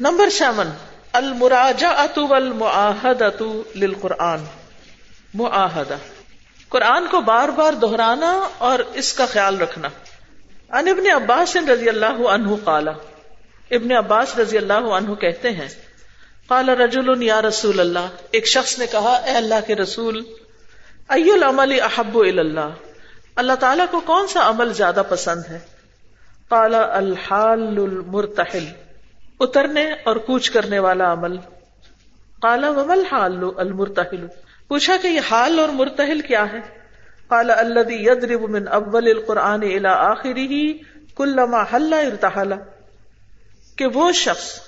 Number seven المراجا اتو المعاہد اتو للقرآن۔ معاہدہ۔ قرآن کو بار بار دہرانا اور اس کا خیال رکھنا۔ ان ابن عباس رضی اللہ عنہ قالا ابن عباس رضی اللہ عنہ کہتے ہیں، قال رجل یا رسول اللہ، ایک شخص نے کہا، اے اللہ کے رسول ای العمل احب اللہ اللہ تعالیٰ کو کون سا عمل زیادہ پسند ہے؟ قال، الحال المرتحل۔ اترنے اور کوچ کرنے والا عمل۔ قال ومل حال المرتحل؟ پوچھا کہ یہ حال اور مرتحل کیا ہے؟ قال، الذي يضرب من اول القران الى اخره كلما حل ارتحل. کہ وہ شخص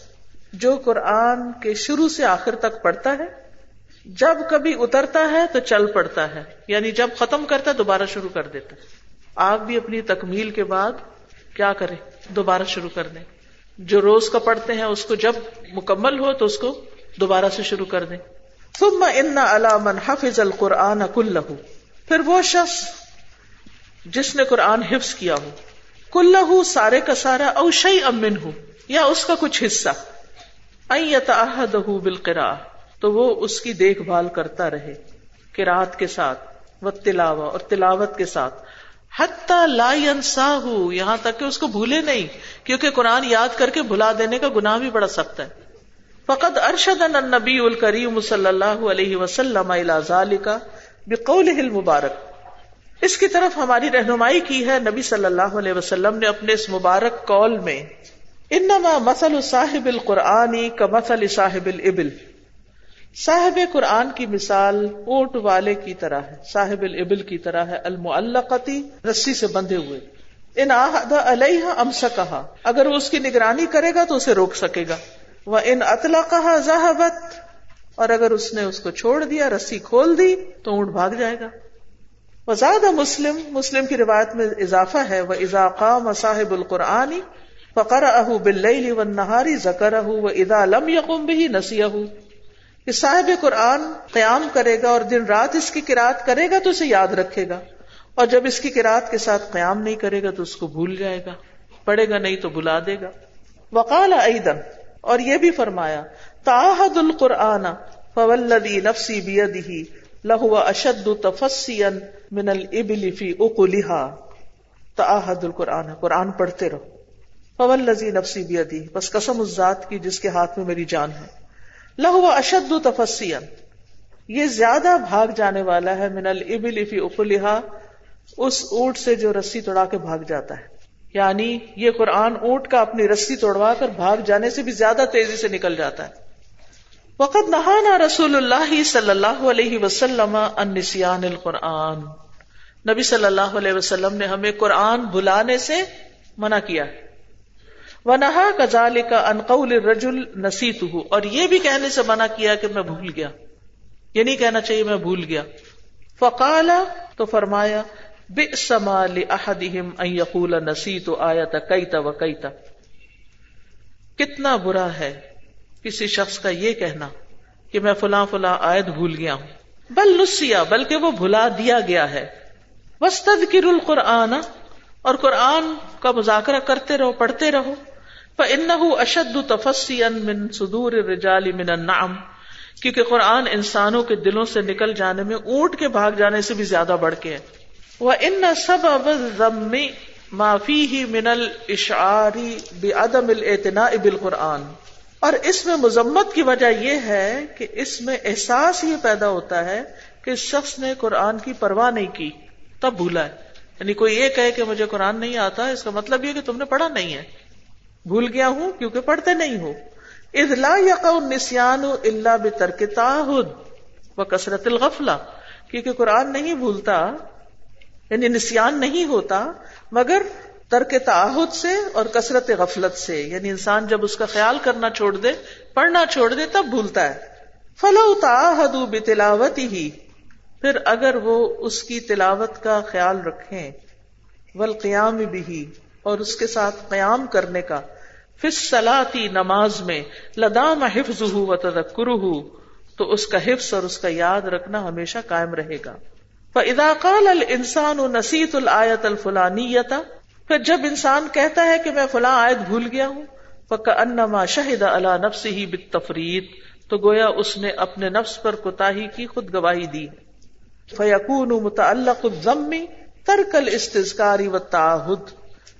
جو قرآن کے شروع سے آخر تک پڑھتا ہے، جب کبھی اترتا ہے تو چل پڑتا ہے یعنی جب ختم کرتا ہے دوبارہ شروع کر دیتا ہے۔ آپ بھی اپنی تکمیل کے بعد کیا کریں دوبارہ شروع کر دیں جو روز کا پڑھتے ہیں، اس کو جب مکمل ہو تو اس کو دوبارہ سے شروع کر دیں۔ ثم ان على من حفظ القرآن كله پھر وہ شخص جس نے قرآن حفظ کیا ہو۔ كله سارے کا سارا او شيء امن ہو یا اس کا کچھ حصہ۔ ان يتعهده بالقراءه تو وہ اس کی دیکھ بھال کرتا رہے۔ قرات کے ساتھ، و تلاوہ اور تلاوت کے ساتھ۔ حتی لا ينساہ یہاں تک کہ اس کو بھولے نہیں، کیونکہ قرآن یاد کر کے بھلا دینے کا گناہ بھی بڑا سخت ہے۔ فقد ارشد النبی الکریم صلی اللہ علیہ وسلم کا بقول المبارک۔ اس کی طرف ہماری رہنمائی کی ہے نبی صلی اللہ علیہ وسلم نے اپنے اس مبارک قول میں۔ انما مثل صاحب القرآنی کا مثل صاحب الابل۔ صاحب قرآن کی مثال اونٹ والے کی طرح ہے، صاحب الابل کی طرح ہے، المعلقتی رسی سے بندھے ہوئے۔ ان آہد علیہ امسکہا۔ اگر وہ اس کی نگرانی کرے گا تو اسے روک سکے گا۔ وہ ان اطلاع کہا ذہبت اور اگر اس نے اس کو چھوڑ دیا، رسی کھول دی، تو اونٹ بھاگ جائے گا۔ وزاد مسلم۔ مسلم کی روایت میں اضافہ ہے وہ اضاقا مصاحب القرآنی فقر اہ بل و نہاری زکر اہ و ادا لم یقم بھی نسی کہ صاحب قرآن قیام کرے گا اور دن رات اس کی قرآت کرے گا تو اسے یاد رکھے گا۔ اور جب اس کی قرآت کے ساتھ قیام نہیں کرے گا تو اس کو بھول جائے گا۔ پڑھے گا نہیں تو بلا دے گا۔ وقال ایدن اور یہ بھی فرمایا تاحد القرآن فولدی نفسی بیدی لہو اشد تفسیا من الابل فی اقلها تاحد القرآن، قرآن پڑھتے رہو۔ فولدی نفسی بیدی بس قسم اس ذات کی جس کے ہاتھ میں میری جان ہے۔ لہو اشد یہ زیادہ بھاگ جانے والا ہے من الابل فی اقلها اس اونٹ سے جو رسی توڑا کے بھاگ جاتا ہے۔ یعنی یہ قرآن اونٹ کا اپنی رسی توڑوا کر بھاگ جانے سے بھی زیادہ تیزی سے نکل جاتا ہے۔ وقت نہانا رسول اللہ صلی اللہ علیہ وسلم ان القرآن۔ نبی صلی اللہ علیہ وسلم نے ہمیں قرآن بلانے سے منع کیا وہ نہا کزال کا انقول رجول نصیت ہوں اور یہ بھی کہنے سے منع کیا کہ میں بھول گیا۔ یہ نہیں کہنا چاہیے میں بھول گیا۔ فقالا تو فرمایا بے سمال احدہم ان یقول نسیت آیت کیتا و کیتا کتنا برا ہے کسی شخص کا یہ کہنا کہ میں فلاں فلاں آیت بھول گیا ہوں۔ بل نسیا، بلکہ وہ بھلا دیا گیا ہے۔ وسطر القرآن، اور قرآن کا مذاکرہ کرتے رہو، پڑھتے رہو۔ فَإِنَّهُ أَشَدُّ تَفَسِّيًا مِن صُدُورِ الرِّجَالِ مِنَ النَّعَمِ کیونکہ قرآن انسانوں کے دلوں سے نکل جانے میں اونٹ کے بھاگ جانے سے بھی زیادہ بڑھ کے ہے۔ وہ ان سب ضمی معافی ہی من الشعاری بے عدم اور اس میں مذمت کی وجہ یہ ہے کہ اس میں احساس یہ پیدا ہوتا ہے کہ اس شخص نے قرآن کی پرواہ نہیں کی، تب بھولا ہے۔ یعنی کوئی یہ کہے کہ مجھے قرآن نہیں آتا، اس کا مطلب یہ کہ تم نے پڑھا نہیں ہے۔ بھول گیا ہوں کیونکہ پڑھتے نہیں ہو۔ اضلاع یقا نسان اللہ بترک تاحد و کثرت الغفلہ۔ کیونکہ قرآن نہیں بھولتا یعنی نسیان نہیں ہوتا، مگر ترک تعہد سے اور کثرت غفلت سے۔ یعنی انسان جب اس کا خیال کرنا چھوڑ دے، پڑھنا چھوڑ دے، تب بھولتا ہے۔ فلو تاحد تلاوت ہی پھر اگر وہ اس کی تلاوت کا خیال رکھیں ول قیام بھی اور اس کے ساتھ قیام کرنے کا۔ فس سلاتی نماز میں لدام حفظ ہو و تدکر تو اس کا حفظ اور اس کا یاد رکھنا ہمیشہ قائم رہے گا۔ ادا قال السان نسیت الآیت الفلانی پھر جب انسان کہتا ہے کہ میں فلاں آیت بھول گیا ہوں پکا انما شہد اللہ نفس ہی بت تو گویا اس نے اپنے نفس پر کوتا کی خود گواہی دی فیقون متعلق ضمی ترکل استزکاری و تعہد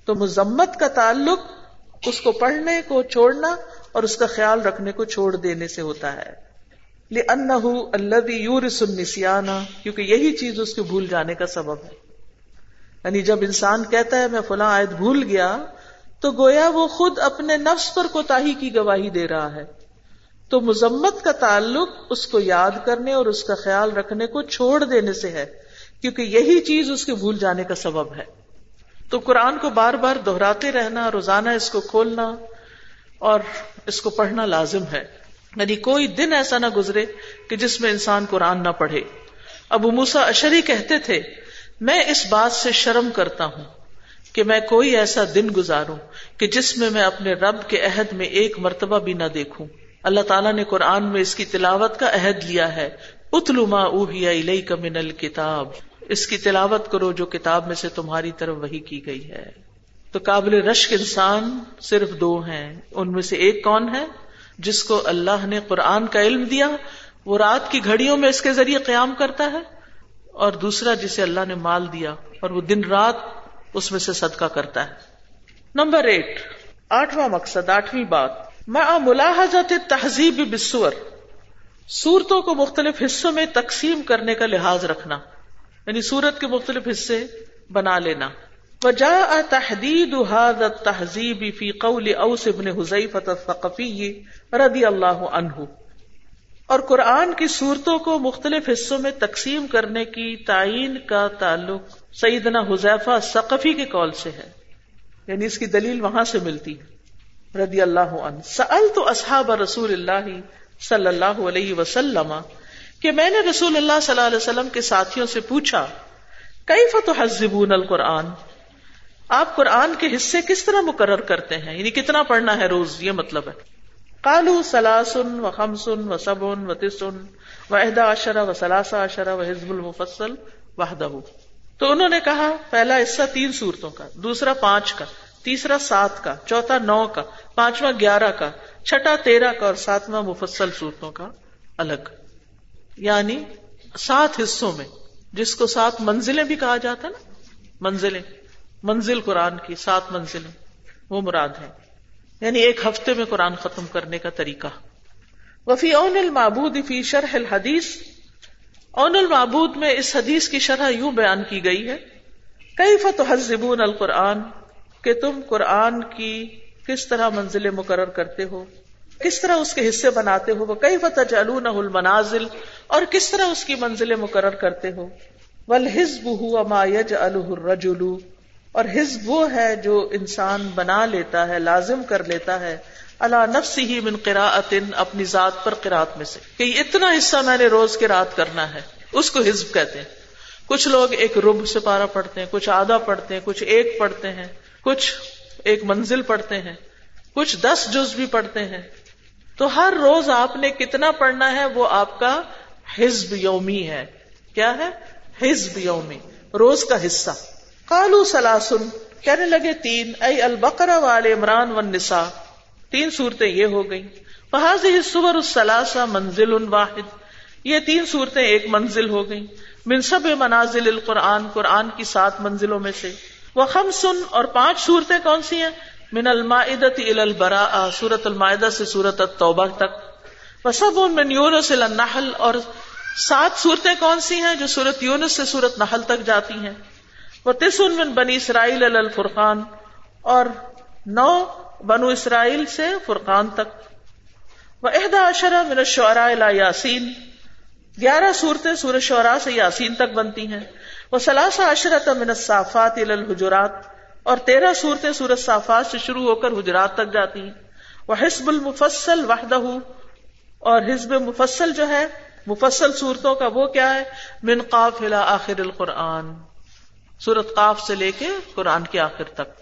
تو مذمت کا تعلق اس کو پڑھنے کو چھوڑنا اور اس کا خیال رکھنے کو چھوڑ دینے سے ہوتا ہے۔ النسیانہ کیونکہ یہی چیز اس کے بھول جانے کا سبب ہے۔ یعنی جب انسان کہتا ہے میں فلاں آیت بھول گیا، تو گویا وہ خود اپنے نفس پر کوتا کی گواہی دے رہا ہے۔ تو مذمت کا تعلق اس کو یاد کرنے اور اس کا خیال رکھنے کو چھوڑ دینے سے ہے، کیونکہ یہی چیز اس کے بھول جانے کا سبب ہے۔ تو قرآن کو بار بار دہراتے رہنا، روزانہ اس کو کھولنا اور اس کو پڑھنا لازم ہے۔ یعنی کوئی دن ایسا نہ گزرے کہ جس میں انسان قرآن نہ پڑھے۔ ابو موسا اشری کہتے تھے، میں اس بات سے شرم کرتا ہوں کہ میں کوئی ایسا دن گزاروں کہ جس میں میں اپنے رب کے عہد میں ایک مرتبہ بھی نہ دیکھوں۔ اللہ تعالیٰ نے قرآن میں اس کی تلاوت کا عہد لیا ہے۔ اتلوما اوہیا کا من الکتاب۔ اس کی تلاوت کرو جو کتاب میں سے تمہاری طرف وہی کی گئی ہے۔ تو قابل رشک انسان صرف دو ہیں۔ ان میں سے ایک کون ہے؟ جس کو اللہ نے قرآن کا علم دیا، وہ رات کی گھڑیوں میں اس کے ذریعے قیام کرتا ہے، اور دوسرا جسے اللہ نے مال دیا، اور وہ دن رات اس میں سے صدقہ کرتا ہے۔ Number eight. آٹھواں مقصد، آٹھویں بات۔ میں ملاحظت تہذیب بسور صورتوں کو مختلف حصوں میں تقسیم کرنے کا لحاظ رکھنا۔ یعنی سورت کے مختلف حصے بنا لینا۔ وجاء تحدید هذا التهذيب في قول اوس بن حذيفه الثقفي رضی اللہ عنہ۔ اور قرآن کی صورتوں کو مختلف حصوں میں تقسیم کرنے کی تعین کا تعلق سیدنا حذیفہ ثقفی کے قول سے ہے۔ یعنی اس کی دلیل وہاں سے ملتی ہے۔ رضی اللہ عنہ۔ سألت اصحاب رسول اللہ صلی اللہ علیہ وسلم کہ میں نے رسول اللہ صلی اللہ علیہ وسلم کے ساتھیوں سے پوچھا کئی فتح القرآن؟ آپ قرآن کے حصے کس طرح مقرر کرتے ہیں؟ یعنی کتنا پڑھنا ہے روز؟ یہ مطلب ہے۔ کالو سلاسن و خمسن و سبن و تسن و عہدہ اشرا و سلاسا اشرا و حزب المفصل وحدہ۔ تو انہوں نے کہا، پہلا حصہ تین صورتوں کا، دوسرا پانچ کا، تیسرا سات کا، چوتھا نو کا، پانچواں گیارہ کا، چھٹا تیرہ کا اور ساتواں مفصل صورتوں کا الگ۔ یعنی سات حصوں میں، جس کو سات منزلیں بھی کہا جاتا نا؟ منزلیں۔ منزل قرآن کی، سات منزلیں۔ وہ مراد ہے یعنی ایک ہفتے میں قرآن ختم کرنے کا طریقہ۔ وفی اون المعبود فی شرح الحدیث۔ اون المعبود میں اس حدیث کی شرح یوں بیان کی گئی ہے۔ کئی فتح القرآن؟ کہ تم قرآن کی کس طرح منزلیں مقرر کرتے ہو؟ کس طرح اس کے حصے بناتے ہو؟ وہ کئی فتح جلون المنازل؟ اور کس طرح اس کی منزلیں مقرر کرتے ہو؟ ولحزب ہوا ما یج الرجلو اور حزب وہ ہے جو انسان بنا لیتا ہے، لازم کر لیتا ہے اللہ نفس ہی من قراءت، اپنی ذات پر قرات میں سے۔ کہ اتنا حصہ میں نے روز کی رات کرنا ہے، اس کو حزب کہتے ہیں۔ کچھ لوگ ایک رب سے پارا پڑھتے ہیں، کچھ آدھا پڑھتے ہیں، کچھ ایک پڑھتے ہیں، کچھ ایک منزل پڑھتے ہیں، کچھ دس جز بھی پڑھتے ہیں۔ تو ہر روز آپ نے کتنا پڑھنا ہے وہ آپ کا حزب یومی ہے۔ کیا ہے؟ حزب یومی۔ روز کا حصہ۔ کالو سلاسن کہنے لگے تین۔ اے البقرا والے عمران و نسا تین صورتیں یہ ہو گئی فہذ سور السلاسا منزل واحد۔ یہ تین صورتیں ایک منزل ہو گئی منصب منازل القرآن۔ قرآن کی سات منزلوں میں سے۔ وہ خم سن اور پانچ صورتیں کون سی ہیں؟ من المائدت الى البراء سورت المائدہ سے سورت التوبہ تک. وسب من یونس الى النحل، اور سات صورتیں کون سی ہیں جو سورت یونس سے سورت نحل تک جاتی ہیں؟ تسن من بنی اسرائیل الفرقان، اور نو بنو اسرائیل سے فرقان تک. وہ عہدہ اشرا من شعرا یاسین، گیارہ صورتیں سور شعرا سے یاسین تک بنتی ہیں. وہ سلاسا اشرت من صافات الحجرات اور تیرہ صورتیں سورت صافات سے شروع ہو کر حجرات تک جاتی ہیں۔ وہ حزب المفصل وحدہ، اور حزب مفصل جو ہے، مفصل صورتوں کا وہ کیا ہے؟ من قافلہ آخر القرآن۔ سورت قاف سے لے کے قرآن کے آخر تک۔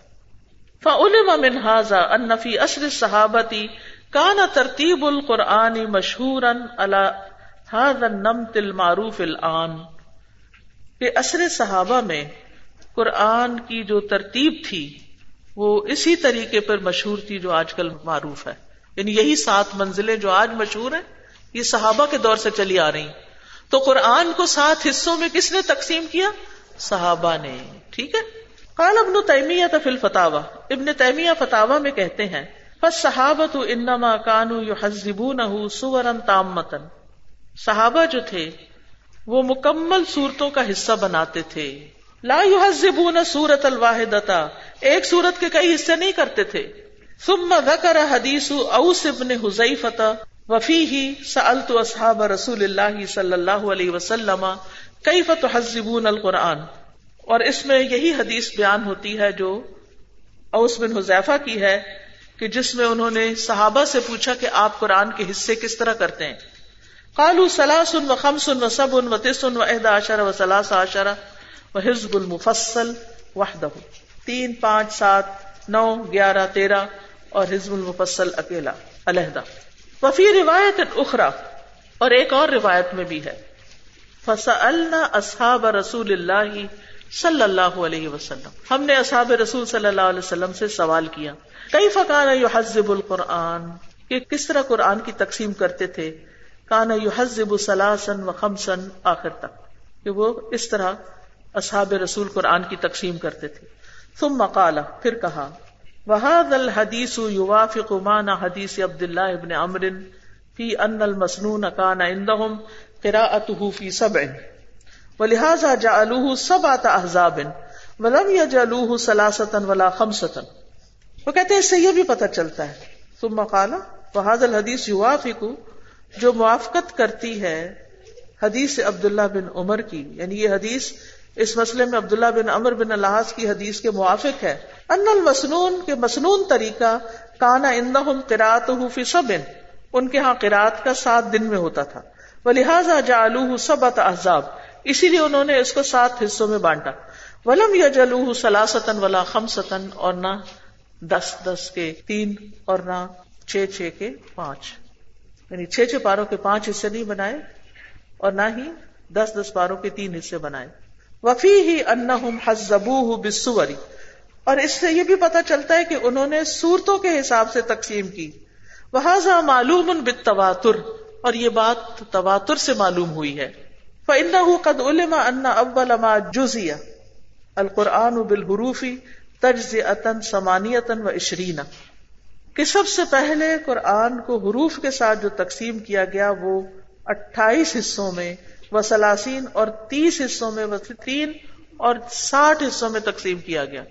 فعلم من هذا ان في اصل صحابتی كان ترتیب القرآن مشہورا على هذا النمط المعروف الان۔ کہ اثر صحابہ میں قرآن کی جو ترتیب تھی، وہ اسی طریقے پر مشہور تھی جو آج کل معروف ہے۔ یعنی یہی سات منزلیں جو آج مشہور ہیں، یہ صحابہ کے دور سے چلی آ رہی۔ تو قرآن کو سات حصوں میں کس نے تقسیم کیا؟ صحابہ نے۔ ٹھیک ہے؟ قال ابن تیمیہ فی الفتاوا ابن تیمیہ فتاوا میں کہتے ہیں بس صحابت انما کانو یحذبونہ سورن تامتن صحابہ جو تھے، وہ مکمل صورتوں کا حصہ بناتے تھے۔ لا یحذبون سورت الواحدتا ایک سورت کے کئی حصے نہیں کرتے تھے۔ ثم ذکر حدیث اوس ابن حذیفہ وفیہ سألت اصحاب رسول اللہ صلی اللہ علیہ وسلم کیف تحذبون القرآن۔ اور اس میں یہی حدیث بیان ہوتی ہے جو اوس بن حذیفہ کی ہے کہ جس میں انہوں نے صحابہ سے پوچھا کہ آپ قرآن کے حصے کس طرح کرتے ہیں۔ کالو سلاسن و خمسن و سبن و تسن و عہدہ عشر و سلاس عشر۔ و حزب المفصل وحدہ تین، پانچ، سات، نو، گیارہ، تیرہ اور حزب المفصل اکیلا، علیحدہ۔ وفی روایت اخرا اور ایک اور روایت میں بھی ہے۔ فسألنا اصحاب رسول اللہ صلی اللہ علیہ وسلم۔ ہم نے اصحاب رسول صلی اللہ علیہ وسلم سے سوال کیا کئی فکان یو القرآن؟ کہ کس طرح قرآن کی تقسیم کرتے تھے؟ کان یو سلاسن و خمسن آخر تک، کہ وہ اس طرح اصحاب رسول قرآن کی تقسیم کرتے تھے۔ ثم مقالا پھر کہا وہاد الحدیث یوافق مان حدیث عبد اللہ ابن امر فی ان المسنون کان عندهم قراءته فی سبع۔ ولہذا جعلوه سبعة احزاب ولم يجعلوه ثلاثه ولا خمسه وہ کہتے ہیں، اس سے یہ بھی پتہ چلتا ہے۔ ثم قال، وهذا الحديث يوافق، جو موافقت کرتی ہے حدیث عبداللہ بن عمر کی یعنی یہ حدیث اس مسئلے میں عبداللہ بن عمر بن الحاظ کی حدیث کے موافق ہے۔ ان المسنون کے مسنون طریقہ کانا اندہم قرات فی سب ان کے ہاں قرات کا سات دن میں ہوتا تھا۔ وہ لہٰذا سبت احزاب اسی لیے انہوں نے اس کو سات حصوں میں بانٹا۔ ولم یا سلاستن ولا خمستن اور نہ دس دس کے تین، اور نہ چھ چھ کے پانچ۔ یعنی چھ چھ پاروں کے پانچ حصے نہیں بنائے، اور نہ ہی دس دس پاروں کے تین حصے بنائے۔ وفی ہی ان حزبو بسوری اور اس سے یہ بھی پتا چلتا ہے کہ انہوں نے صورتوں کے حساب سے تقسیم کی۔ وہ معلوم ان بتواتر اور یہ بات تواتر سے معلوم ہوئی ہے۔ فَإِنَّهُ قَدْ عُلِمَ أَنَّ أَوَّلَ مَا جُزِيَ۔ القرآن بالحروفی تجز اتن سمانیتن و اشرین کہ سب سے پہلے قرآن کو حروف کے ساتھ جو تقسیم کیا گیا وہ اٹھائیس حصوں میں و سلاسین اور تیس حصوں میں تین اور ساٹھ حصوں میں تقسیم کیا گیا۔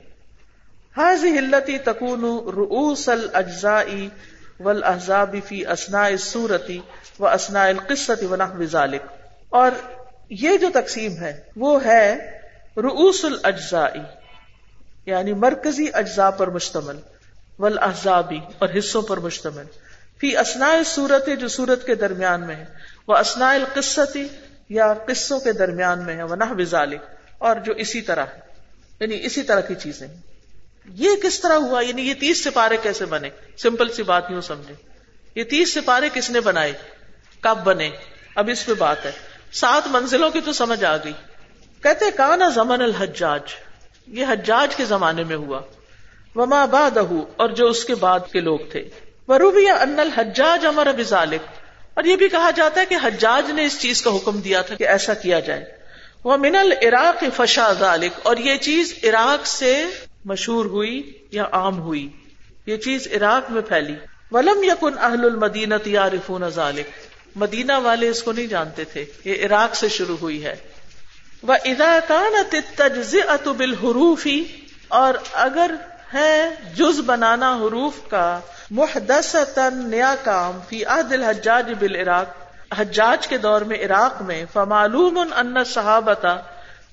حاضی ہلتی تکون رؤوس الاجزائی والاحزاب فی اسناء السورتی و اسناء القصة و نحو ذالک اور یہ جو تقسیم ہے وہ ہے رؤوس الاجزائی یعنی مرکزی اجزاء پر مشتمل ول احزابی اور حصوں پر مشتمل۔ فی اسنا صورت جو صورت کے درمیان میں ہے وہ اسنا القصتی یا قصوں کے درمیان میں ہے وہ نہ اور جو اسی طرح ہے یعنی اسی طرح کی چیزیں یہ کس طرح ہوا؟ یعنی یہ تیس سپارے کیسے بنے؟ سمپل سی بات یوں سمجھے یہ تیس سپارے کس نے بنائے؟ کب بنے؟ اب اس پہ بات ہے۔ سات منزلوں کی تو سمجھ آ گئی۔ کہتے کانا زمن الحجاج۔ یہ حجاج کے زمانے میں ہوا۔ وما باد اور جو اس کے بعد کے لوگ تھے۔ وروبیا ان الحجاج امر بزالک اور یہ بھی کہا جاتا ہے کہ حجاج نے اس چیز کا حکم دیا تھا کہ ایسا کیا جائے۔ وہ من العراق فشا ذالک، اور یہ چیز عراق سے مشہور ہوئی یا عام ہوئی؟ یہ چیز عراق میں پھیلی۔ ولم یکن اہل المدینہ یارفون ذالک۔ مدینہ والے اس کو نہیں جانتے تھے، یہ عراق سے شروع ہوئی ہے۔ وہ ادا کانت تجز اتبل حروفی اور اگر ہے جز بنانا حروف کا محدث نیا کام فی عہد الحجاج بالعراق۔ حجاج کے دور میں عراق میں فمعلوم ان صحابتا،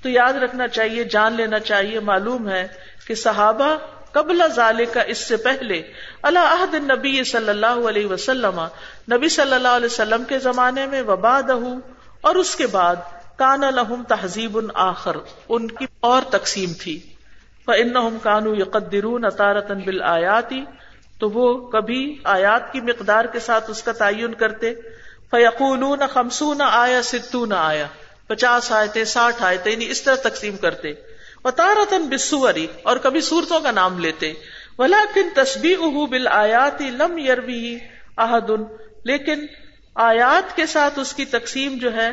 تو یاد رکھنا چاہیے، جان لینا چاہیے، معلوم ہے کہ صحابہ قبل ذالے کا اس سے پہلے اللہ عہد نبی صلی اللہ علیہ وسلم، نبی صلی اللہ علیہ وسلم کے زمانے میں وباد اور اس کے بعد، کان لہم تہذیب آخر۔ ان کی اور تقسیم تھی۔ فن کانو یقدرون اطارتن بل آیاتی تو وہ کبھی آیات کی مقدار کے ساتھ اس کا تعین کرتے۔ فیقول خمسون آیا ستو نہ آیا پچاس آئے ساٹھ آئے یعنی اس طرح تقسیم کرتے۔ و تارتن بسوری اور کبھی صورتوں کا نام لیتے۔ ولا کن تصبی اہ بل لم یروی احدن لیکن آیات کے ساتھ اس کی تقسیم جو ہے،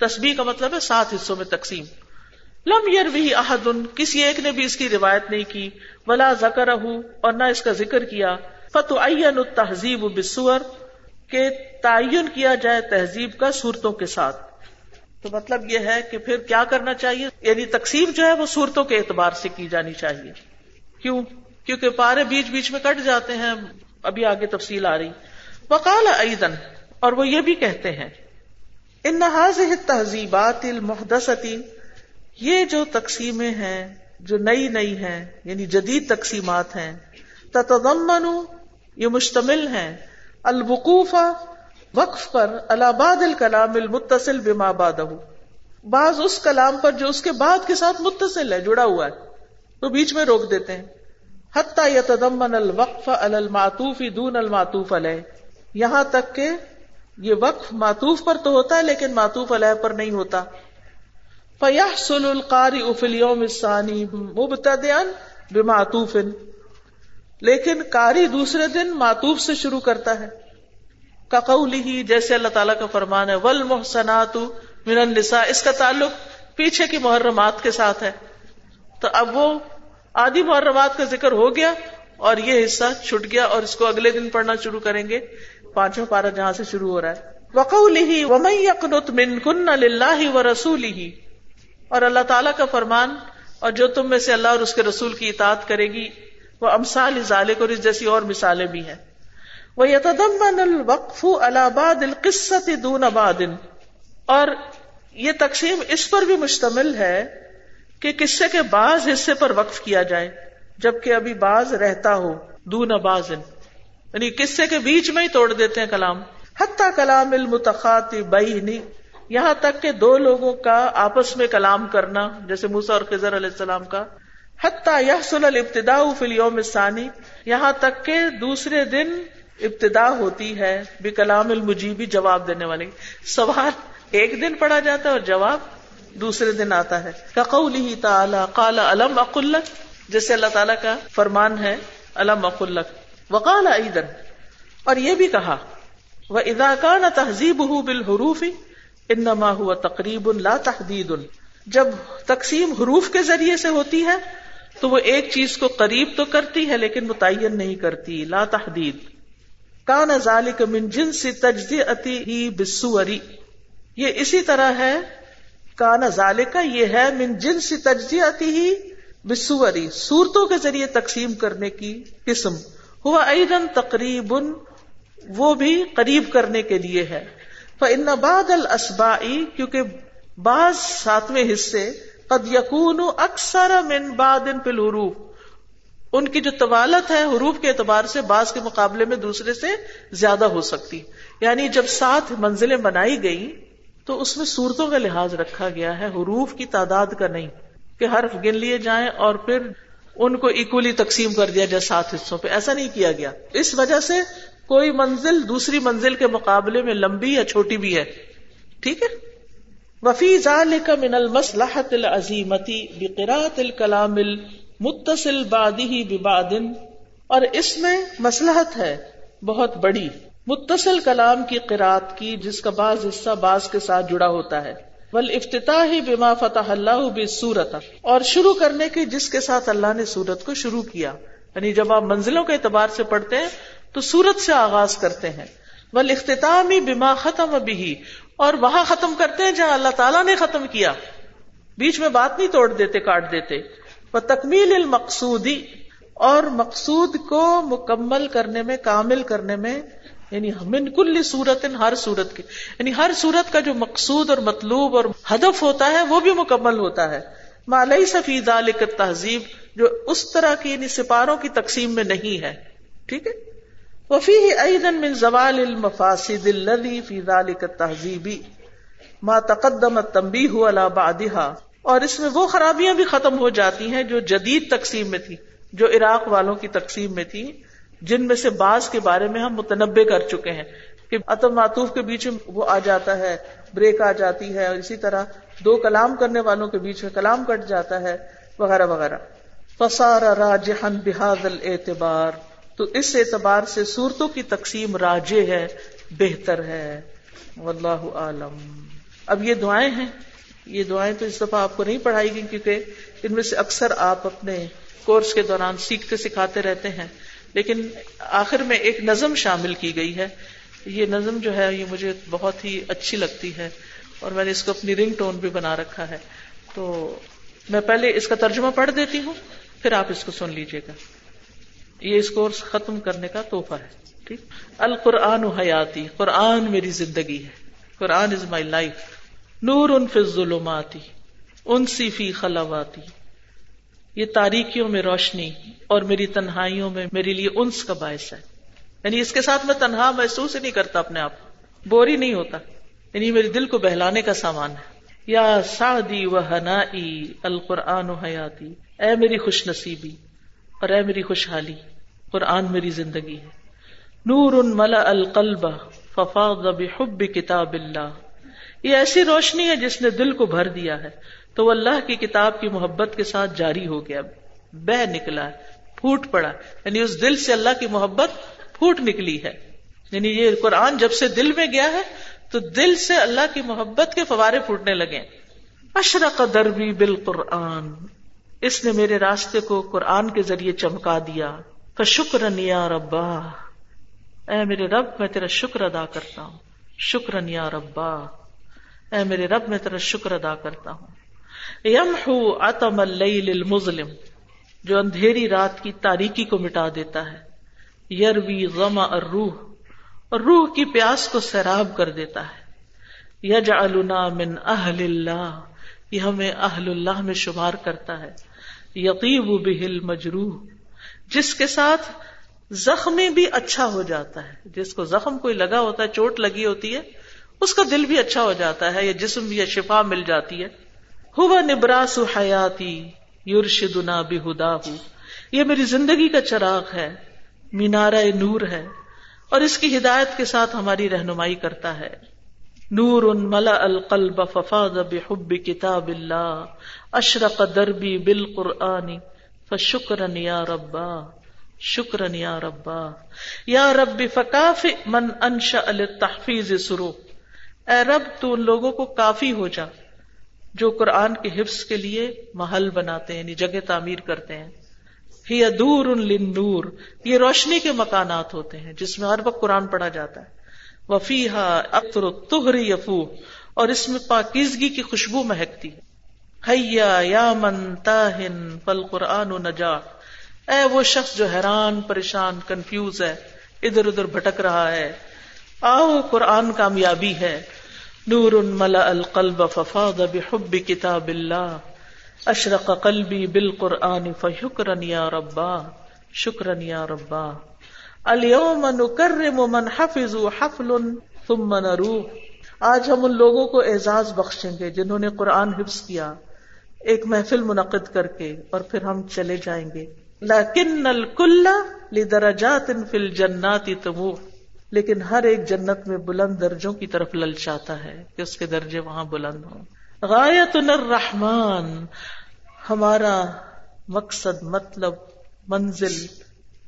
تسبیح کا مطلب ہے سات حصوں میں تقسیم۔ لم یروی احدن، کسی ایک نے بھی اس کی روایت نہیں کی، ولا ذکر اور نہ اس کا ذکر کیا۔ فتح تہذیب بسور کے تعین کیا جائے تہذیب کا صورتوں کے ساتھ۔ تو مطلب یہ ہے کہ پھر کیا کرنا چاہیے؟ یعنی تقسیم جو ہے وہ صورتوں کے اعتبار سے کی جانی چاہیے۔ کیوں؟ کیونکہ پارے بیچ بیچ میں کٹ جاتے ہیں، ابھی آگے تفصیل آ رہی۔ وقال ایدن اور وہ یہ بھی کہتے ہیں۔ ان ناز تہذیبات المحدثتی یہ جو تقسیمیں ہیں، جو نئی نئی ہیں یعنی جدید تقسیمات ہیں، تتضمن یہ مشتمل ہیں، الوقوف وقف پر الاباد الکلام المتصل بما بادہ بعض اس کلام پر جو اس کے بعد کے ساتھ متصل ہے، جڑا ہوا ہے، تو بیچ میں روک دیتے ہیں۔ حتیٰ یتضمن الوقف المعطوف دون المعطوف علیہ۔ یہاں تک کہ یہ وقف معطوف پر تو ہوتا ہے، لیکن معطوف علیہ پر نہیں ہوتا۔ فیحصل القاری فی اليوم الثانی بمعطوف. لیکن کاری دوسرے دن معطوف سے شروع کرتا ہے. ہی جیسے اللہ تعالیٰ کا فرمان ہے ول محسنات من النساء. اس کا تعلق پیچھے کی محرمات کے ساتھ ہے. تو اب وہ آدھی محرمات کا ذکر ہو گیا اور یہ حصہ چھٹ گیا اور اس کو اگلے دن پڑھنا شروع کریں گے. پانچوں پارا جہاں سے شروع ہو رہا ہے. وقولی ومن یقنت من کن للہ و رسول ہی اور اللہ تعالیٰ کا فرمان اور جو تم میں سے اللہ اور اس کے رسول کی اطاعت کرے گی، وہ امسال ذالک اور اس جیسی اور مثالیں بھی ہیں۔ وہ یتدمن الوقف الاباد القصت دون آباد اور یہ تقسیم اس پر بھی مشتمل ہے کہ قصے کے بعض حصے پر وقف کیا جائے، جبکہ ابھی باز رہتا ہو، دون باز یعنی قصے کے بیچ میں ہی توڑ دیتے ہیں کلام۔ حتیٰ کلام المتخات بہنی یہاں تک کہ دو لوگوں کا آپس میں کلام کرنا، جیسے موسا اور خزر علیہ السلام کا۔ حتیٰ یحصل الابتداء فی اليوم الثانی، یہاں تک کہ دوسرے دن ابتدا ہوتی ہے بھی کلام المجیبی جواب دینے والے سوال ایک دن پڑھا جاتا ہے اور جواب دوسرے دن آتا ہے۔ کقولی تعالی، قال علم اقلک جیسے اللہ تعالیٰ کا فرمان ہے علم اقلک وقال ایدن۔ اور یہ بھی کہا وہ ادا نہ تہذیب ہُو بالحروف انما ہوا تقریب لا تحدید. جب تقسیم حروف کے ذریعے سے ہوتی ہے، تو وہ ایک چیز کو قریب تو کرتی ہے، لیکن متعین نہیں کرتی. لا تحدید. کان ذالک من جنس تجزیتی ہی بسوری یہ اسی طرح ہے، کان ذالک، یہ ہے من جنس تجزیتی ہی بسوری صورتوں کے ذریعے تقسیم کرنے کی قسم. ہوا ایدن تقریب، وہ بھی قریب کرنے کے لیے ہے. ان بعد الاسبائی کیونکہ بعض ساتویں حصے قد یقون اکثر من بعد فی الحروف۔ ان کی جو طوالت ہے حروف کے اعتبار سے بعض کے مقابلے میں دوسرے سے زیادہ ہو سکتی۔ یعنی جب سات منزلیں بنائی گئی تو اس میں صورتوں کا لحاظ رکھا گیا ہے، حروف کی تعداد کا نہیں۔ کہ حرف گن لیے جائیں اور پھر ان کو اکولی تقسیم کر دیا جائے سات حصوں پہ۔ ایسا نہیں کیا گیا۔ اس وجہ سے کوئی منزل دوسری منزل کے مقابلے میں لمبی یا چھوٹی بھی ہے۔ ٹھیک ہے؟ وفی ذالک من المصلحت العظیمتی بقراءت الکلام متصل بادی ہی اور اس میں مسلحت ہے بہت بڑی۔ متصل کلام کی قرآت کی جس کا بعض حصہ بعض کے ساتھ جڑا ہوتا ہے۔ ول افتتاح بما فتح اللہ بصورت اور شروع کرنے کی جس کے ساتھ اللہ نے سورت کو شروع کیا۔ یعنی جب آپ منزلوں کے اعتبار سے پڑھتے ہیں تو سورت سے آغاز کرتے ہیں۔ ول اختتامی بما ختم بھی اور وہاں ختم کرتے ہیں جہاں اللہ تعالیٰ نے ختم کیا۔ بیچ میں بات نہیں توڑ دیتے، کاٹ دیتے۔ وہ تکمیل المقصودی اور مقصود کو مکمل کرنے میں، کامل کرنے میں یعنی من کل صورت ہر صورت کے۔ یعنی ہر صورت کا جو مقصود اور مطلوب اور ہدف ہوتا ہے، وہ بھی مکمل ہوتا ہے۔ مالئی سفید تہذیب جو اس طرح کی یعنی سپاروں کی تقسیم میں نہیں ہے۔ ٹھیک ہے؟ وفی ایدن من زوال المفاسد الذي في ذلك التهذيب ما تقدم التنبيه على بعدها اور اس میں وہ خرابیاں بھی ختم ہو جاتی ہیں جو جدید تقسیم میں تھی جو عراق والوں کی تقسیم میں تھی جن میں سے بعض کے بارے میں ہم متنبع کر چکے ہیں کہ اتم معطوف کے بیچ میں وہ آ جاتا ہے، بریک آ جاتی ہے، اور اسی طرح دو کلام کرنے والوں کے بیچ میں کلام کٹ جاتا ہے، وغیرہ وغیرہ۔ فسارا راجحن بحاد الاعتبار۔ تو اس اعتبار سے صورتوں کی تقسیم راجے ہے، بہتر ہے۔ واللہ عالم۔ اب یہ دعائیں ہیں۔ یہ دعائیں تو اس دفعہ آپ کو نہیں پڑھائی گئی کیونکہ ان میں سے اکثر آپ اپنے کورس کے دوران سیکھتے سکھاتے رہتے ہیں۔ لیکن آخر میں ایک نظم شامل کی گئی ہے۔ یہ نظم جو ہے، یہ مجھے بہت ہی اچھی لگتی ہے اور میں نے اس کو اپنی رنگ ٹون بھی بنا رکھا ہے۔ تو میں پہلے اس کا ترجمہ پڑھ دیتی ہوں، پھر آپ اس کو سن لیجیے گا۔ یہ اس کورس ختم کرنے کا تحفہ ہے، ٹھیک؟ القرآن حیاتی، قرآن میری زندگی ہے، قرآن از مائی لائف نور ان فی ظلماتی ان سی فی خلاواتی یہ تاریکیوں میں روشنی اور میری تنہائیوں میں میرے لیے انس کا باعث ہے۔ یعنی اس کے ساتھ میں تنہا محسوس ہی نہیں کرتا اپنے آپ بوری نہیں ہوتا۔ یعنی میرے دل کو بہلانے کا سامان ہے۔ یا سعدی و ہنائی القرآن و حیاتی، اے میری خوش نصیبی۔ اور اے میری خوشحالی، قرآن میری زندگی ہے۔ نور ان ملا القلب ففاظ بحب کتاب اللہ۔ یہ ایسی روشنی ہے جس نے دل کو بھر دیا ہے، تو وہ اللہ کی کتاب کی محبت کے ساتھ جاری ہو گیا۔ بہ نکلا ہے، پھوٹ پڑا یعنی اس دل سے اللہ کی محبت پھوٹ نکلی ہے۔ یعنی یہ قرآن جب سے دل میں گیا ہے، تو دل سے اللہ کی محبت کے فوارے پھوٹنے لگے۔ اشرق دربی بال قرآن اس نے میرے راستے کو قرآن کے ذریعے چمکا دیا۔ کا شکر نیا ربا۔ اے میرے رب، میں تیرا شکر ادا کرتا ہوں۔ شکر نیا ربا۔ اے میرے رب، میں تیرا شکر ادا کرتا ہوں۔ یم اتم المظلم۔ جو اندھیری رات کی تاریکی کو مٹا دیتا ہے۔ یروی غما اور روح اور روح کی پیاس کو سیراب کر دیتا ہے۔ یج من اہل اللہ۔ یہ ہمیں اہل اللہ میں شمار کرتا ہے۔ یقیب بہل مجروح جس کے ساتھ زخمی بھی اچھا ہو جاتا ہے۔ جس کو زخم کوئی لگا ہوتا ہے، چوٹ لگی ہوتی ہے، اس کا دل بھی اچھا ہو جاتا ہے، یا جسم بھی اچھا، شفا مل جاتی ہے۔ ہوا نبراس حیاتی یورشدنا بہدا ہوں یہ میری زندگی کا چراغ ہے مینارا نور ہے، اور اس کی ہدایت کے ساتھ ہماری رہنمائی کرتا ہے۔ نور ان ملا القلب ففاظ بحب کتاب اللہ اشرق دربی بال قرآنی فشکر یا ربا شکر یا ربا. یا ربی فکاف من انشا التحفیظ سرو اے رب، تو ان لوگوں کو کافی ہو جا، جو قرآن کے حفظ کے لیے محل بناتے ہیں یعنی جگہ تعمیر کرتے ہیں. ہی دور ان لنور یہ روشنی کے مکانات ہوتے ہیں، جس میں ہر وقت قرآن پڑھا جاتا ہے. وفی ہا اختر تہری یفو اور اس میں پاکیزگی کی خوشبو مہکتی ہے۔ حیا یا من تاہن فل قرآن نجا اے وہ شخص جو حیران، پریشان، کنفیوز ہے، ادھر ادھر بھٹک رہا ہے۔ آؤ، قرآن کامیابی ہے۔ نور ملا القلب ففاض بحب کتاب اللہ۔ اشرق قلبی بالقرآن فشکرن یا ربا۔ شکرن یا ربا۔ اليوم نکرم من حفظ حفل ثم نروح. آج ہم ان لوگوں کو اعزاز بخشیں گے جنہوں نے قرآن حفظ کیا، ایک محفل منعقد کر کے اور پھر ہم چلے جائیں گے. لیکن الکل لدرجات فی الجنات تموح لیکن ہر ایک جنت میں بلند درجوں کی طرف للچاتا ہے کہ اس کے درجے وہاں بلند ہوں. غایت الرحمان ہمارا مقصد مطلب منزل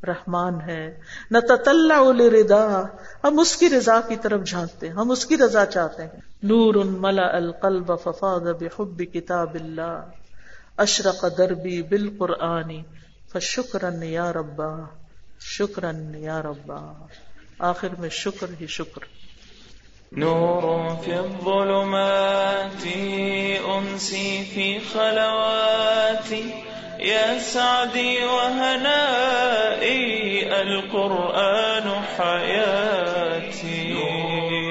رحمان ہے۔ نہ تطلع ردا ہم اس کی رضا کی طرف جھانکتے ہیں، ہم اس کی رضا چاہتے ہیں۔ نور ملا القلب ففاض بحب کتاب اللہ۔ اشرق دربی بال بالقرآن فشکرن یا ربا۔ شکرن یا ربا۔ آخر میں شکر ہی شکر۔ نور في الظلمات أنسي في خلواتي يا سعدي وهنائي القرآن حياتي.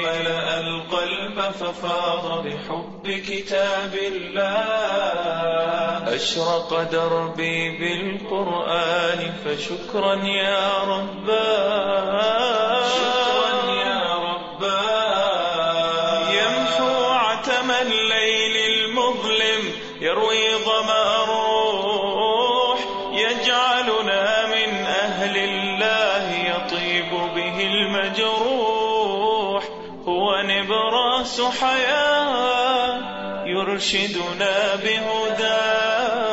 ملأ القلب ففاض بحب كتاب الله. أشرق دربي بالقرآن فشكرا يا رباه حياة يرشدنا بهداه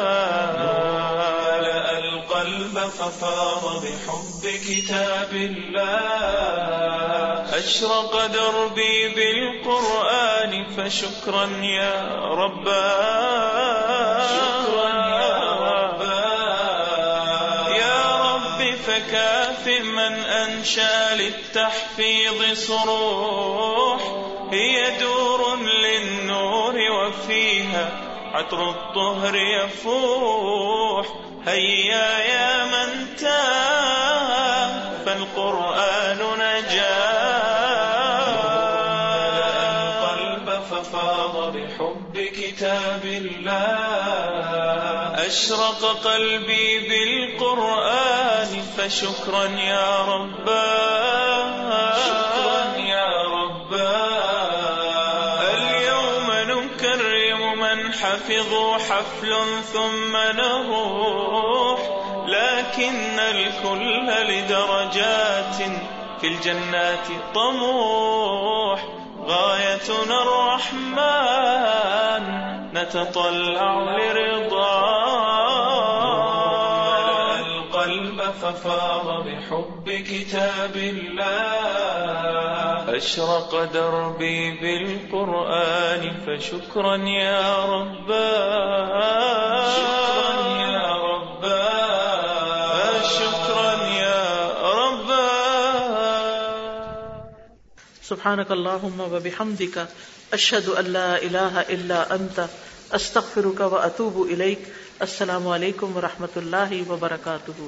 ففاض بحب كتاب الله. أشرق دربي بالقرآن فشكرا يا رباه شكرا يا رباه يا رب فكاف من أنشأ للتحفيظ صروح عطر الطهر يفوح. هيا يا من تاه فالقرآن نجاه القلب ففاض بحب كتاب الله. أشرق قلبي بالقرآن فشكرا يا رباه من حفظوا حفل ثم نروح. لكن الكل لدرجات في الجنات طموح. غايتنا الرحمن، نتطلع لرضاه القلب ففاض بحب كتاب الله. أشرق دربي بالقرآن فشكرا يا رباه شكرا يا رباه شكرا يا رباه سبحانك اللهم وبحمدك اشهد ان لا اله الا انت استغفرك واتوب اليك السلام علیکم ورحمۃ اللہ وبرکاتہ